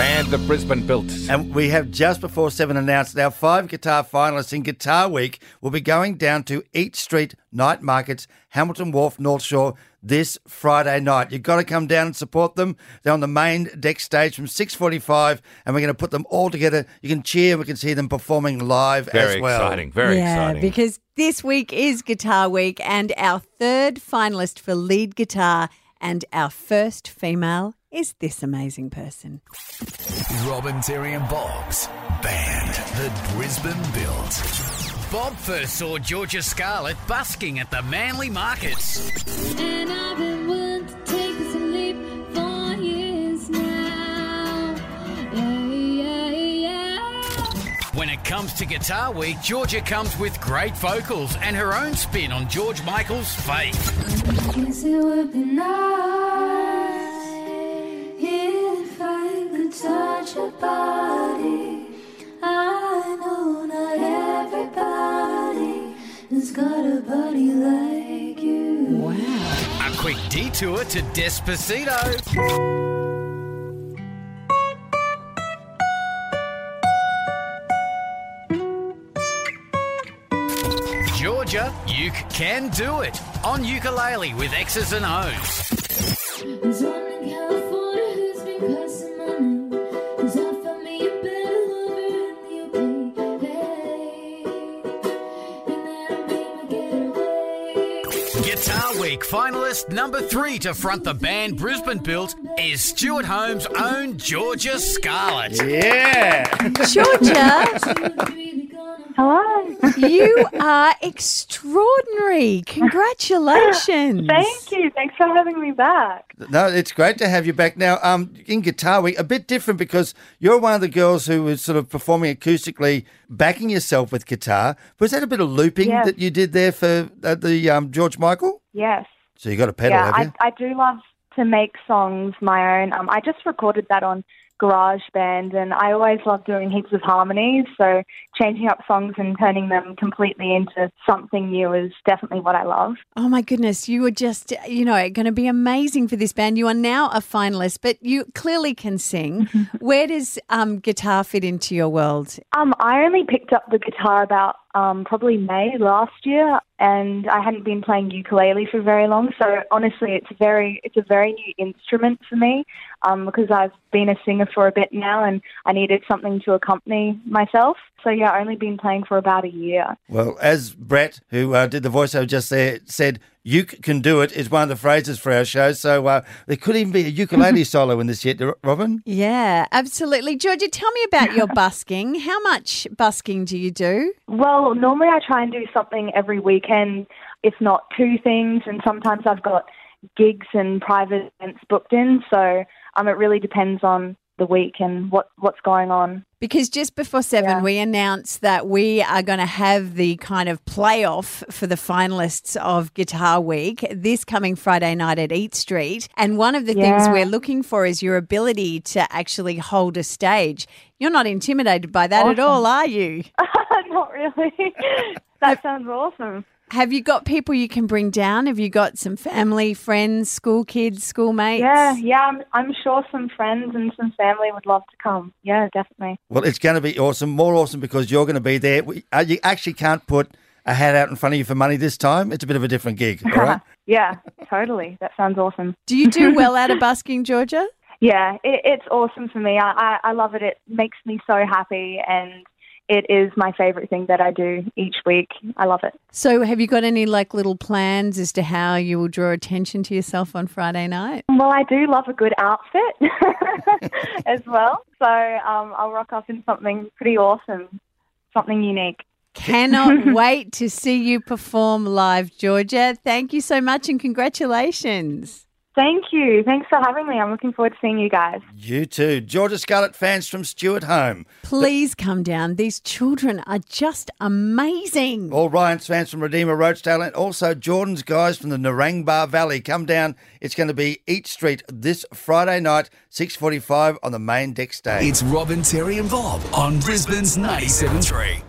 band that Brisbane built. And we have just before seven announced our five guitar finalists in Guitar Week will be going down to Eat Street Night Markets, Hamilton Wharf, North Shore this Friday night. You've got to come down and support them. They're on the main deck stage from 6.45 and we're going to put them all together. You can cheer. We can see them performing live Very as well. Very exciting. Very yeah, exciting. because this week is Guitar Week, and our third finalist for lead guitar and our first female is this amazing person. Robin, Terry, and Bob's band that Brisbane built. Bob first saw Georgia Scarlett busking at the Manly markets. And I've been willing to take this leap for years now. Yeah, yeah, yeah. When it comes to Guitar Week, Georgia comes with great vocals and her own spin on George Michael's Faith. A like you. Wow. A quick detour to Despacito. Georgia, you can do it on ukulele with X's and O's. Guitar Week finalist number three to front the band Brisbane built is Stuart Holmes' own Georgia Scarlett. Yeah. Georgia, Really gonna Hello. you are extraordinary. Congratulations. Thank you. Thanks for having me back. No, it's great to have you back now. Um, in Guitar Week, a bit different because you're one of the girls who was sort of performing acoustically, backing yourself with guitar. Was that a bit of looping Yes. that you did there for uh, the um, George Michael? Yes. So you got a pedal, yeah, have you? I, I do love to make songs my own. Um, I just recorded that on GarageBand, and I always love doing heaps of harmonies. So changing up songs and turning them completely into something new is definitely what I love. Oh my goodness, you were just, you know, going to be amazing for this band. You are now a finalist, but you clearly can sing. Where does um, guitar fit into your world? Um, I only picked up the guitar about um, probably May last year, and I hadn't been playing ukulele for very long. So honestly, it's very it's a very new instrument for me um, because I've been a singer for a bit now, and I needed something to accompany myself. So yeah, I've only been playing for about a year. Well, as Brett, who uh, did the voiceover just there, said, "You can do it is one of the phrases for our show. So uh, there could even be a ukulele solo in this yet, Robin. Yeah, absolutely. Georgia, tell me about your busking. How much busking do you do? Well, normally I try and do something every weekend, if not two things, and sometimes I've got gigs and private events booked in. So um, it really depends on the week and what, what's going on. Because just before seven, Yeah. we announced that we are going to have the kind of playoff for the finalists of Guitar Week this coming Friday night at Eat Street. And one of the things we're looking for is your ability to actually hold a stage. You're not intimidated by that at all, are you? Not really. that sounds awesome. Have you got people you can bring down? Have you got some family, friends, school kids, schoolmates? Yeah, yeah. I'm, I'm sure some friends and some family would love to come. Yeah, definitely. Well, it's going to be awesome, more awesome because you're going to be there. We, uh, you actually can't put a hat out in front of you for money this time. It's a bit of a different gig, all right? Yeah, totally. That sounds awesome. Do you do well out of busking, Georgia? Yeah, it, it's awesome for me. I, I, I love it. It makes me so happy, and it is my favorite thing that I do each week. I love it. So, have you got any like little plans as to how you will draw attention to yourself on Friday night? Well, I do love a good outfit as well. So um, I'll rock up in something pretty awesome, something unique. Cannot wait to see you perform live, Georgia. Thank you so much and congratulations. Thank you. Thanks for having me. I'm looking forward to seeing you guys. You too. Georgia Scarlett fans from Stuart Home. Please come down. These children are just amazing. All Ryan's fans from Redeemer Rochedale and also Jordan's guys from the Narangba Valley. Come down. It's going to be Eat Street this Friday night, 6.45 on the main deck stage. It's Robin, Terry, and Bob on Brisbane's 97.3.